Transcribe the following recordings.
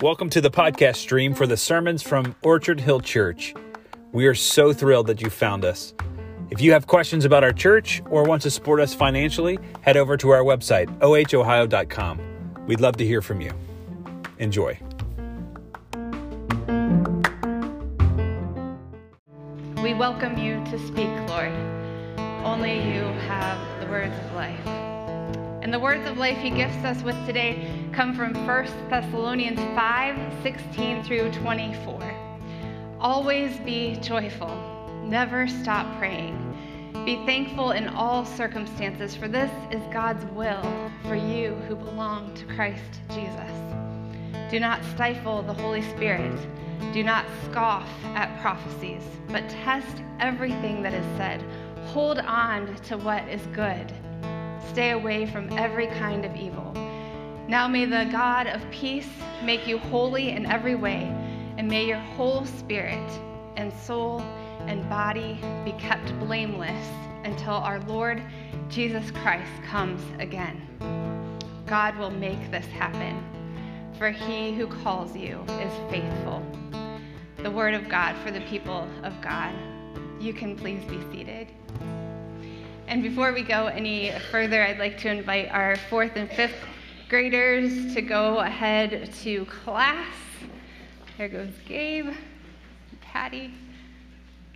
Welcome to the podcast stream for the sermons from Orchard Hill Church. We are so thrilled that you found us. If you have questions about our church or want to support us financially, head over to our website, ohohio.com. We'd love to hear from you. Enjoy. We welcome you to speak, Lord. Only you have the words of life. And the words of life he gifts us with today come from 1 Thessalonians 5 16 through 24. Always be joyful, never stop praying. Be thankful in all circumstances, for this is God's will for you who belong to Christ Jesus. Do not stifle the Holy Spirit. Do not scoff at prophecies, but test everything that is said. Hold on to what is good stay away from every kind of evil. Now may the God of peace make you holy in every way, and may your whole spirit and soul and body be kept blameless until our Lord Jesus Christ comes again. God will make this happen, for he who calls you is faithful. The word of God for the people of God. You can please be seated. And before we go any further, I'd like to invite our fourth and fifth graders to go ahead to class. There goes Gabe, Patty.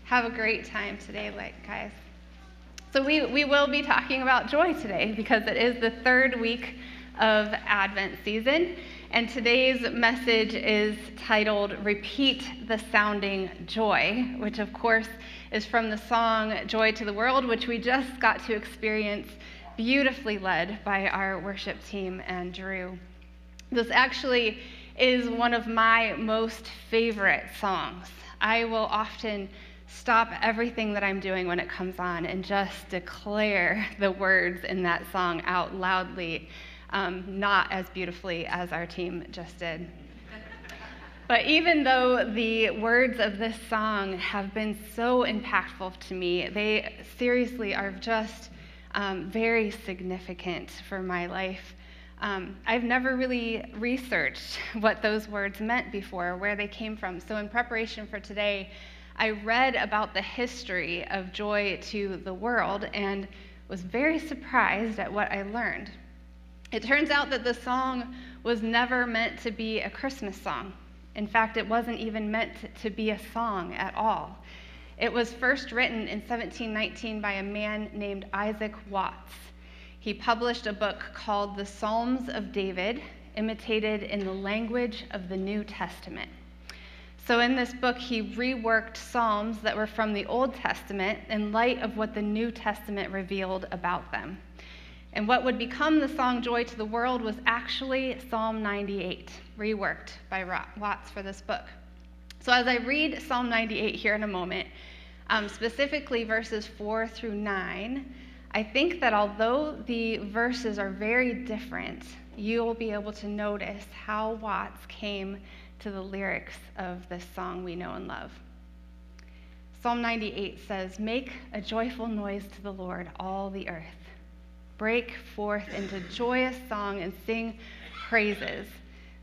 Have a great time today, guys. So we, we will be talking about joy today because it is the third week of Advent season. And today's message is titled Repeat the Sounding Joy, which of course is from the song Joy to the World, which we just got to experience, beautifully led by our worship team and Drew. This actually is one of my most favorite songs. I will often stop everything that I'm doing when it comes on and just declare the words in that song out loudly um, not as beautifully as our team just did. But even though the words of this song have been so impactful to me, they seriously are just um, very significant for my life. Um, I've never really researched what those words meant before, where they came from. So, in preparation for today, I read about the history of joy to the world and was very surprised at what I learned. It turns out that the song was never meant to be a Christmas song. In fact, it wasn't even meant to be a song at all. It was first written in 1719 by a man named Isaac Watts. He published a book called The Psalms of David, imitated in the language of the New Testament. So, in this book, he reworked Psalms that were from the Old Testament in light of what the New Testament revealed about them. And what would become the song Joy to the World was actually Psalm 98, reworked by Watts for this book. So as I read Psalm 98 here in a moment, um, specifically verses 4 through 9, I think that although the verses are very different, you'll be able to notice how Watts came to the lyrics of this song we know and love. Psalm 98 says, Make a joyful noise to the Lord, all the earth break forth into joyous song and sing praises.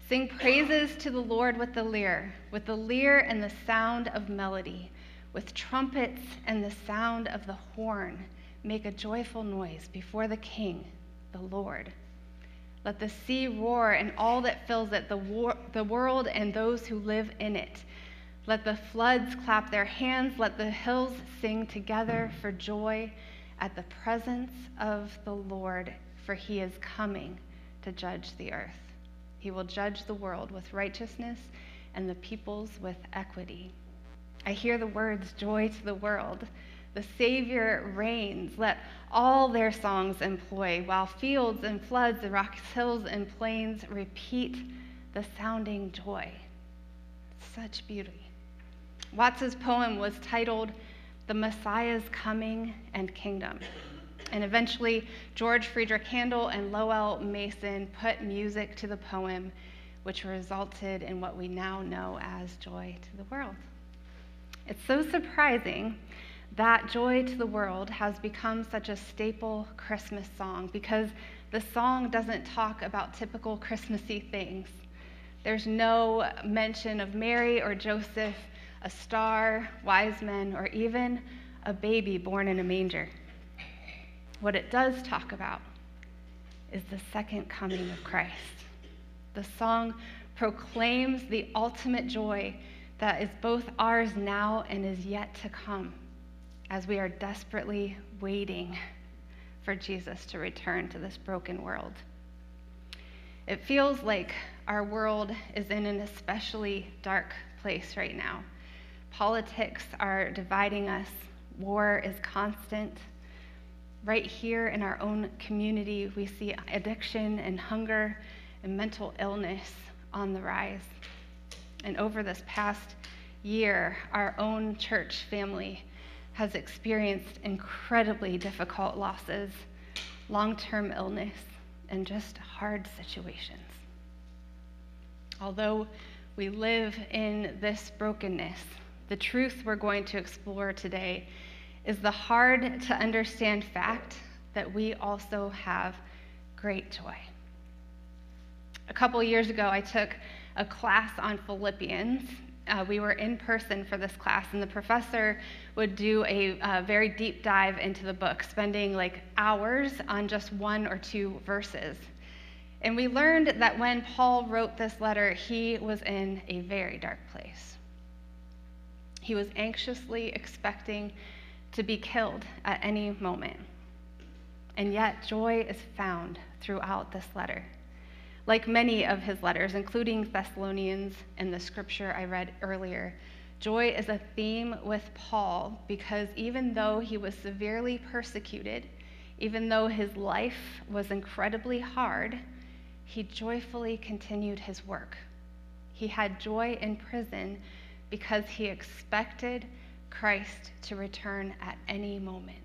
Sing praises to the Lord with the lyre, with the lyre and the sound of melody, with trumpets and the sound of the horn. Make a joyful noise before the King, the Lord. Let the sea roar and all that fills it, the, war- the world and those who live in it. Let the floods clap their hands. Let the hills sing together for joy at the presence of the Lord, for he is coming to judge the earth. He will judge the world with righteousness and the peoples with equity. I hear the words, joy to the world. The Savior reigns. Let all their songs employ, while fields and floods, and rocks, hills, and plains repeat the sounding joy. Such beauty. Watts's poem was titled the Messiah's coming and kingdom. And eventually, George Friedrich Handel and Lowell Mason put music to the poem, which resulted in what we now know as Joy to the World. It's so surprising that Joy to the World has become such a staple Christmas song because the song doesn't talk about typical Christmassy things. There's no mention of Mary or Joseph, a star, wise men, or even a baby born in a manger. What it does talk about is the second coming of Christ. The song proclaims the ultimate joy that is both ours now and is yet to come as we are desperately waiting for Jesus to return to this broken world. It feels like our world is in an especially dark place right now. Politics are dividing us, war is constant. Right here in our own community, we see addiction and hunger and mental illness on the rise. And over this past year, our own church family has experienced incredibly difficult losses, long term illness, and just hard situations. Although we live in this brokenness, the truth we're going to explore today is the hard to understand fact that we also have great joy. A couple years ago, I took a class on Philippians uh, we were in person for this class, and the professor would do a uh, very deep dive into the book, spending like hours on just one or two verses. And we learned that when Paul wrote this letter, he was in a very dark place. He was anxiously expecting to be killed at any moment. And yet, joy is found throughout this letter. Like many of his letters, including Thessalonians and the scripture I read earlier, joy is a theme with Paul because even though he was severely persecuted, even though his life was incredibly hard, he joyfully continued his work. He had joy in prison because he expected Christ to return at any moment.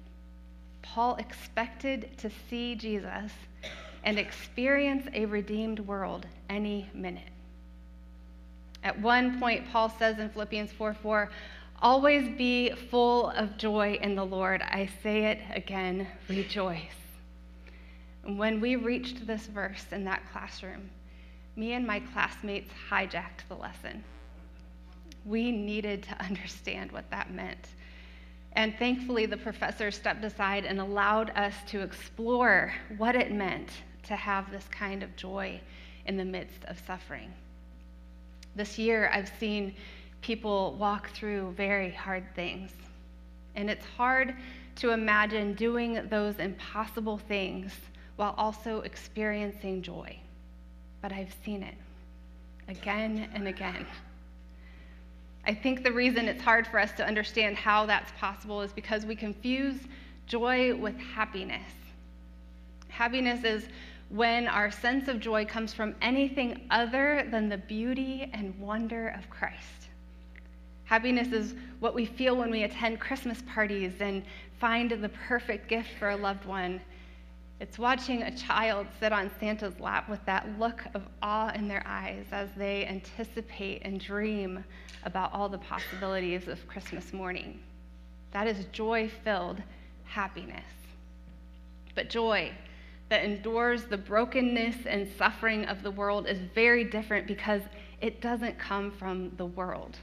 Paul expected to see Jesus and experience a redeemed world any minute. At one point, Paul says in Philippians 4 4, always be full of joy in the Lord. I say it again, rejoice. And when we reached this verse in that classroom, me and my classmates hijacked the lesson. We needed to understand what that meant. And thankfully, the professor stepped aside and allowed us to explore what it meant to have this kind of joy in the midst of suffering. This year, I've seen people walk through very hard things. And it's hard to imagine doing those impossible things while also experiencing joy. But I've seen it again and again. I think the reason it's hard for us to understand how that's possible is because we confuse joy with happiness. Happiness is when our sense of joy comes from anything other than the beauty and wonder of Christ. Happiness is what we feel when we attend Christmas parties and find the perfect gift for a loved one. It's watching a child sit on Santa's lap with that look of awe in their eyes as they anticipate and dream about all the possibilities of Christmas morning. That is joy filled happiness. But joy, that endures the brokenness and suffering of the world is very different because it doesn't come from the world.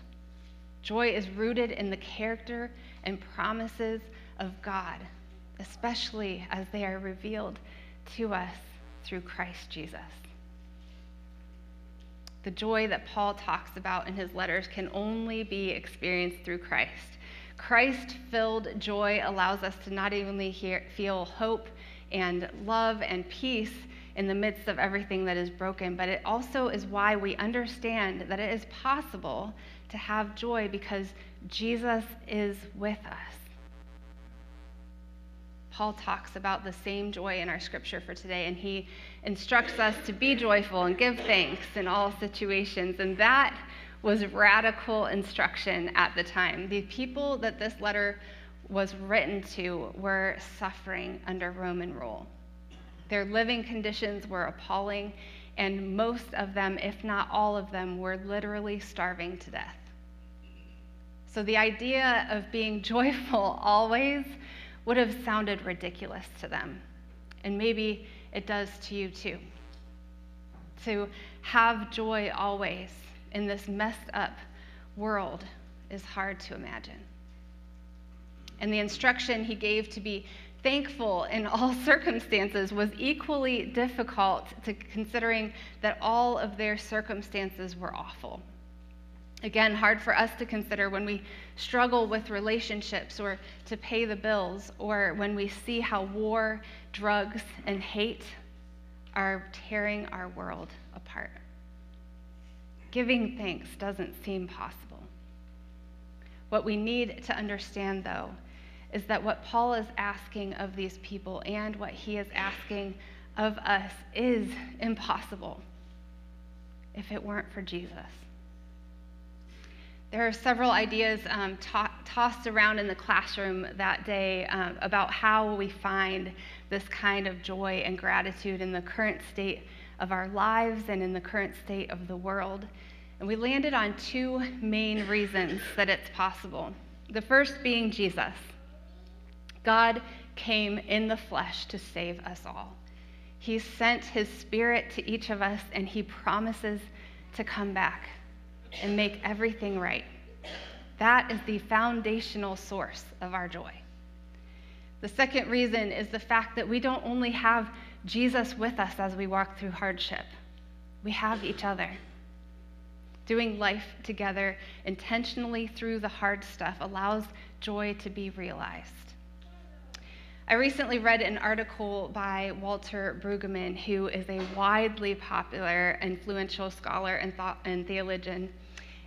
Joy is rooted in the character and promises of God, especially as they are revealed to us through Christ Jesus. The joy that Paul talks about in his letters can only be experienced through Christ. Christ filled joy allows us to not only hear, feel hope and love and peace in the midst of everything that is broken, but it also is why we understand that it is possible to have joy because Jesus is with us. Paul talks about the same joy in our scripture for today, and he instructs us to be joyful and give thanks in all situations. And that was radical instruction at the time. The people that this letter was written to were suffering under Roman rule. Their living conditions were appalling, and most of them, if not all of them, were literally starving to death. So the idea of being joyful always would have sounded ridiculous to them. And maybe it does to you too. To have joy always in this messed up world is hard to imagine. And the instruction he gave to be thankful in all circumstances was equally difficult to considering that all of their circumstances were awful. Again, hard for us to consider when we struggle with relationships or to pay the bills, or when we see how war, drugs, and hate are tearing our world apart. Giving thanks doesn't seem possible. What we need to understand, though, is that what Paul is asking of these people and what he is asking of us is impossible if it weren't for Jesus. There are several ideas um, to- tossed around in the classroom that day um, about how we find this kind of joy and gratitude in the current state of our lives and in the current state of the world. And we landed on two main reasons that it's possible. The first being Jesus. God came in the flesh to save us all. He sent his spirit to each of us, and he promises to come back and make everything right. That is the foundational source of our joy. The second reason is the fact that we don't only have Jesus with us as we walk through hardship, we have each other. Doing life together intentionally through the hard stuff allows joy to be realized. I recently read an article by Walter Brueggemann, who is a widely popular, influential scholar and, thought, and theologian.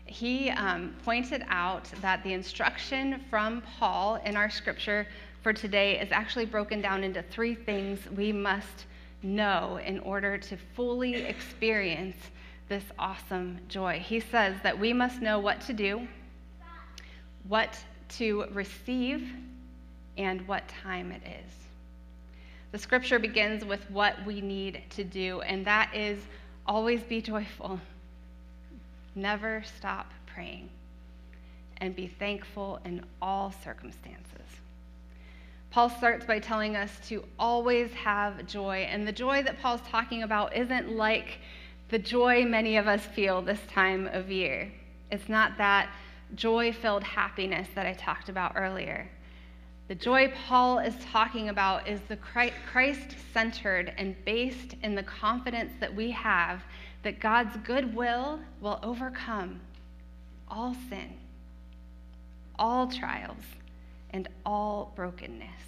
He um, pointed out that the instruction from Paul in our scripture for today is actually broken down into three things we must know in order to fully experience this awesome joy. He says that we must know what to do, what to receive, and what time it is. The scripture begins with what we need to do, and that is always be joyful. Never stop praying, and be thankful in all circumstances. Paul starts by telling us to always have joy, and the joy that Paul's talking about isn't like the joy many of us feel this time of year. It's not that joy filled happiness that I talked about earlier. The joy Paul is talking about is the Christ centered and based in the confidence that we have that God's goodwill will overcome all sin, all trials, and all brokenness.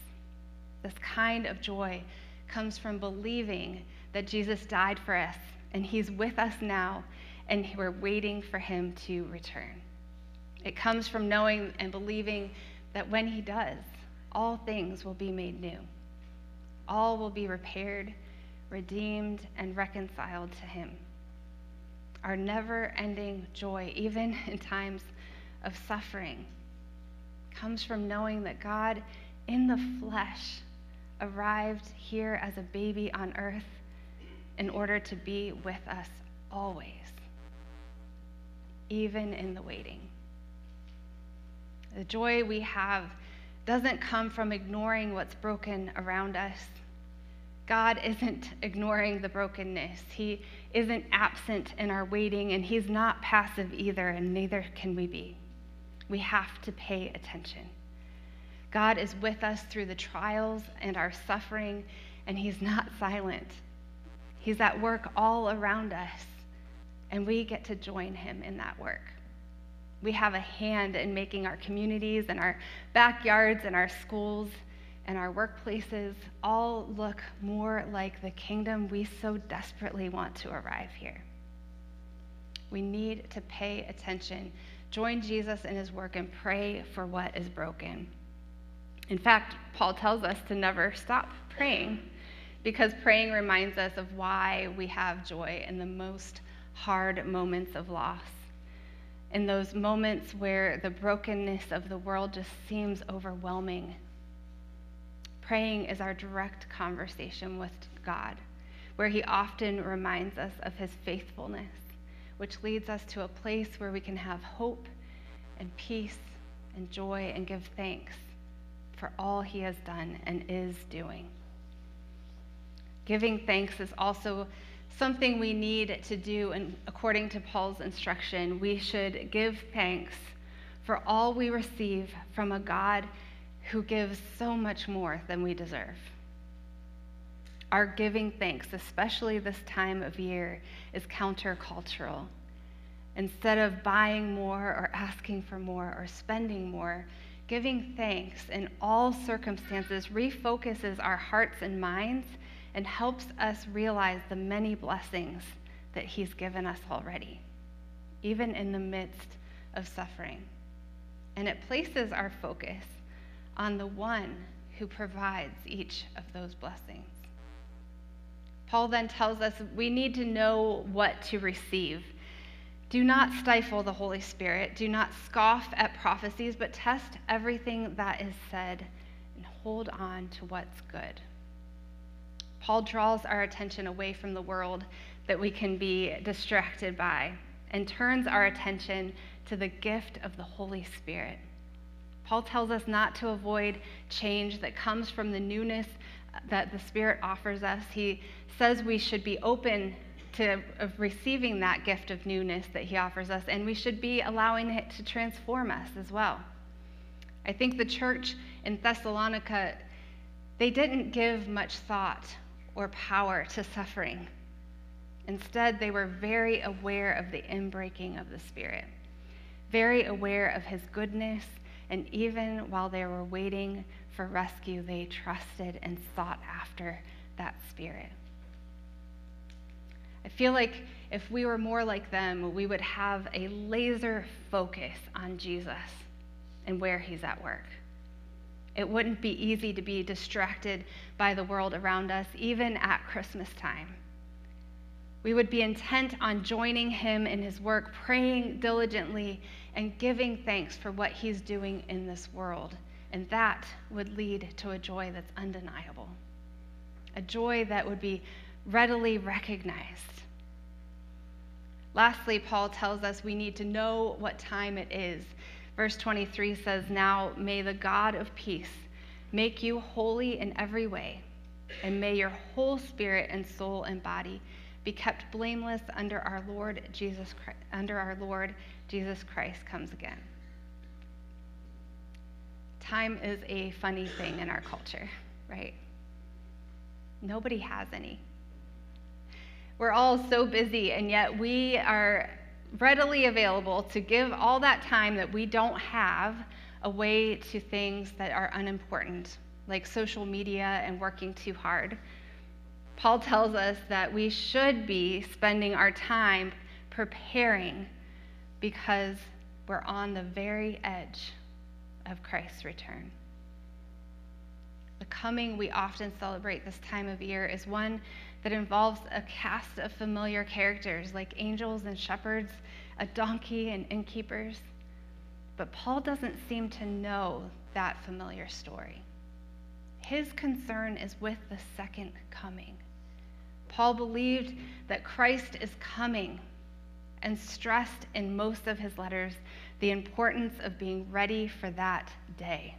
This kind of joy comes from believing that Jesus died for us and he's with us now and we're waiting for him to return. It comes from knowing and believing that when he does, all things will be made new. All will be repaired, redeemed, and reconciled to Him. Our never ending joy, even in times of suffering, comes from knowing that God in the flesh arrived here as a baby on earth in order to be with us always, even in the waiting. The joy we have doesn't come from ignoring what's broken around us. God isn't ignoring the brokenness. He isn't absent in our waiting, and He's not passive either, and neither can we be. We have to pay attention. God is with us through the trials and our suffering, and He's not silent. He's at work all around us, and we get to join Him in that work we have a hand in making our communities and our backyards and our schools and our workplaces all look more like the kingdom we so desperately want to arrive here. We need to pay attention, join Jesus in his work, and pray for what is broken. In fact, Paul tells us to never stop praying because praying reminds us of why we have joy in the most hard moments of loss in those moments where the brokenness of the world just seems overwhelming. Praying is our direct conversation with God, where He often reminds us of His faithfulness, which leads us to a place where we can have hope and peace and joy and give thanks for all he has done and is doing. Giving thanks is also something we need to do, and according to Paul's instruction, we should give thanks for all we receive from a God who gives so much more than we deserve. Our giving thanks, especially this time of year, is countercultural. Instead of buying more or asking for more or spending more, giving thanks in all circumstances refocuses our hearts and minds and helps us realize the many blessings that He's given us already, even in the midst of suffering. And it places our focus on the one who provides each of those blessings. Paul then tells us we need to know what to receive. Do not stifle the Holy Spirit. Do not scoff at prophecies, but test everything that is said and hold on to what's good. Paul draws our attention away from the world that we can be distracted by and turns our attention to the gift of the Holy Spirit. Paul tells us not to avoid change that comes from the newness that the Spirit offers us. He says we should be open to receiving that gift of newness that He offers us, and we should be allowing it to transform us as well. I think the church in Thessalonica, they didn't give much thought or power to suffering. Instead, they were very aware of the inbreaking of the Spirit, very aware of His goodness and even while they were waiting for rescue, they trusted and sought after that spirit. I feel like if we were more like them, we would have a laser focus on Jesus and where he's at work. It wouldn't be easy to be distracted by the world around us, even at Christmas time. We would be intent on joining him in his work, praying diligently, and giving thanks for what he's doing in this world. And that would lead to a joy that's undeniable, a joy that would be readily recognized. Lastly, Paul tells us we need to know what time it is. Verse 23 says, Now may the God of peace make you holy in every way, and may your whole spirit and soul and body be kept blameless under our Lord Jesus Christ, under our Lord Jesus Christ comes again. Time is a funny thing in our culture, right? Nobody has any. We're all so busy, and yet we are readily available to give all that time that we don't have away to things that are unimportant, like social media and working too hard. Paul tells us that we should be spending our time preparing because we're on the very edge of Christ's return. The coming we often celebrate this time of year is one that involves a cast of familiar characters like angels and shepherds, a donkey and innkeepers. But Paul doesn't seem to know that familiar story. His concern is with the second coming. Paul believed that Christ is coming and stressed in most of his letters the importance of being ready for that day.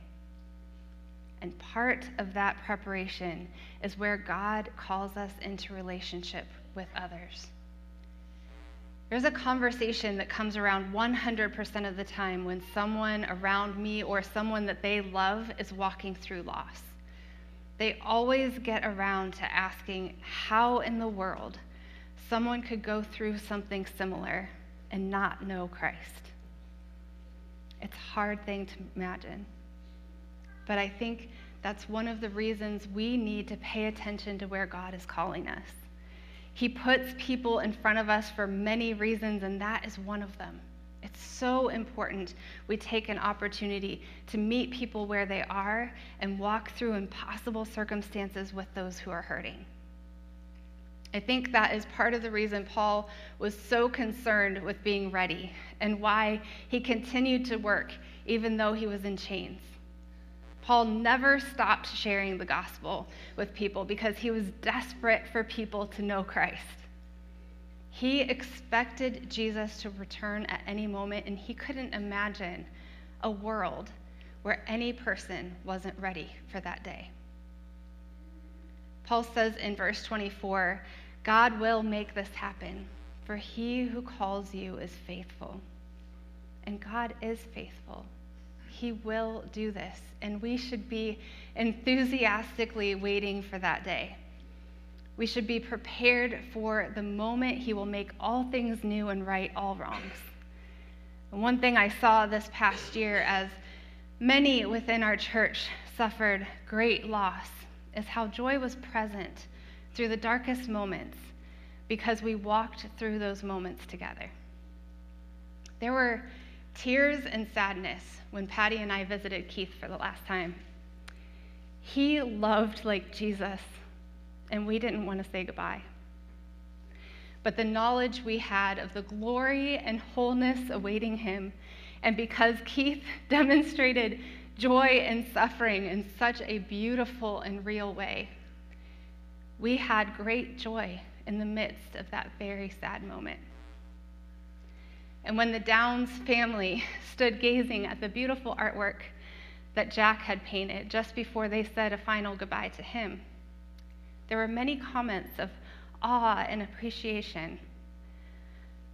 And part of that preparation is where God calls us into relationship with others. There's a conversation that comes around 100% of the time when someone around me or someone that they love is walking through loss. They always get around to asking how in the world someone could go through something similar and not know Christ. It's a hard thing to imagine. But I think that's one of the reasons we need to pay attention to where God is calling us. He puts people in front of us for many reasons, and that is one of them. It's so important we take an opportunity to meet people where they are and walk through impossible circumstances with those who are hurting. I think that is part of the reason Paul was so concerned with being ready and why he continued to work even though he was in chains. Paul never stopped sharing the gospel with people because he was desperate for people to know Christ. He expected Jesus to return at any moment, and he couldn't imagine a world where any person wasn't ready for that day. Paul says in verse 24, God will make this happen, for he who calls you is faithful. And God is faithful. He will do this, and we should be enthusiastically waiting for that day. We should be prepared for the moment He will make all things new and right all wrongs. And one thing I saw this past year as many within our church suffered great loss is how joy was present through the darkest moments because we walked through those moments together. There were tears and sadness when Patty and I visited Keith for the last time. He loved like Jesus, and we didn't want to say goodbye. But the knowledge we had of the glory and wholeness awaiting him, and because Keith demonstrated joy and suffering in such a beautiful and real way, we had great joy in the midst of that very sad moment. And when the Downs family stood gazing at the beautiful artwork that Jack had painted just before they said a final goodbye to him, there were many comments of awe and appreciation.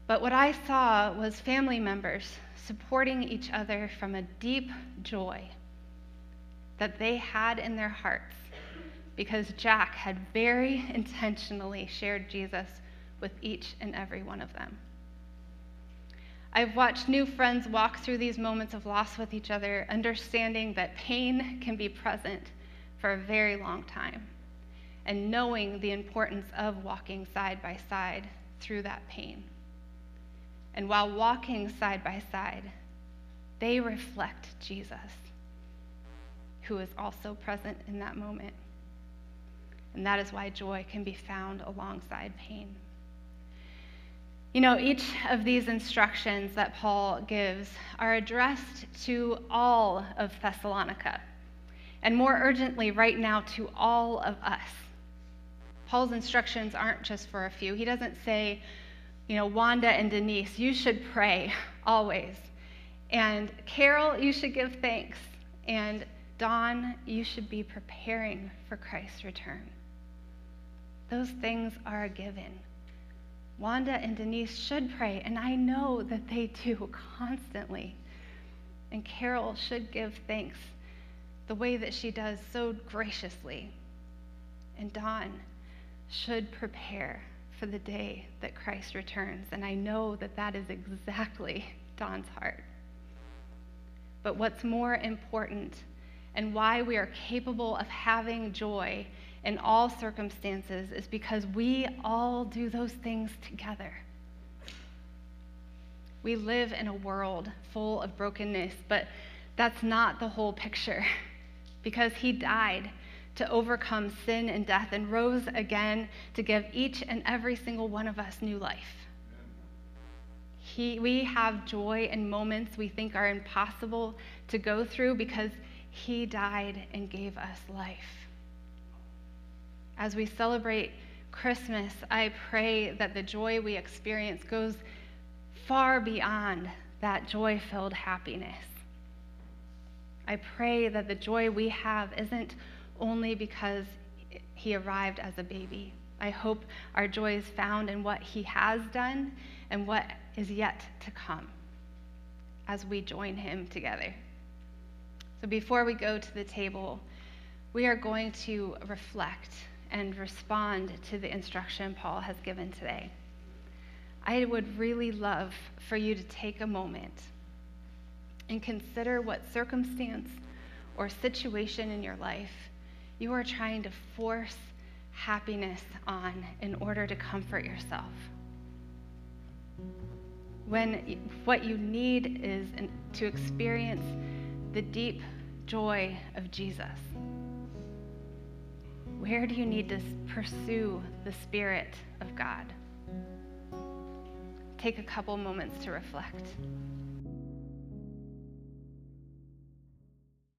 But what I saw was family members supporting each other from a deep joy that they had in their hearts because Jack had very intentionally shared Jesus with each and every one of them. I've watched new friends walk through these moments of loss with each other, understanding that pain can be present for a very long time, and knowing the importance of walking side by side through that pain. And while walking side by side, they reflect Jesus, who is also present in that moment. And that is why joy can be found alongside pain. You know, each of these instructions that Paul gives are addressed to all of Thessalonica, and more urgently, right now, to all of us. Paul's instructions aren't just for a few. He doesn't say, you know, Wanda and Denise, you should pray always. And Carol, you should give thanks. And Dawn, you should be preparing for Christ's return. Those things are a given. Wanda and Denise should pray, and I know that they do constantly. And Carol should give thanks the way that she does so graciously. And Dawn should prepare for the day that Christ returns. And I know that that is exactly Dawn's heart. But what's more important and why we are capable of having joy in all circumstances is because we all do those things together. We live in a world full of brokenness, but that's not the whole picture because he died to overcome sin and death and rose again to give each and every single one of us new life. He, we have joy in moments we think are impossible to go through because he died and gave us life as we celebrate Christmas, I pray that the joy we experience goes far beyond that joy filled happiness. I pray that the joy we have isn't only because he arrived as a baby. I hope our joy is found in what he has done and what is yet to come as we join him together. So before we go to the table, we are going to reflect and respond to the instruction Paul has given today. I would really love for you to take a moment and consider what circumstance or situation in your life you are trying to force happiness on in order to comfort yourself. When what you need is to experience the deep joy of Jesus. Where do you need to pursue the Spirit of God? Take a couple moments to reflect.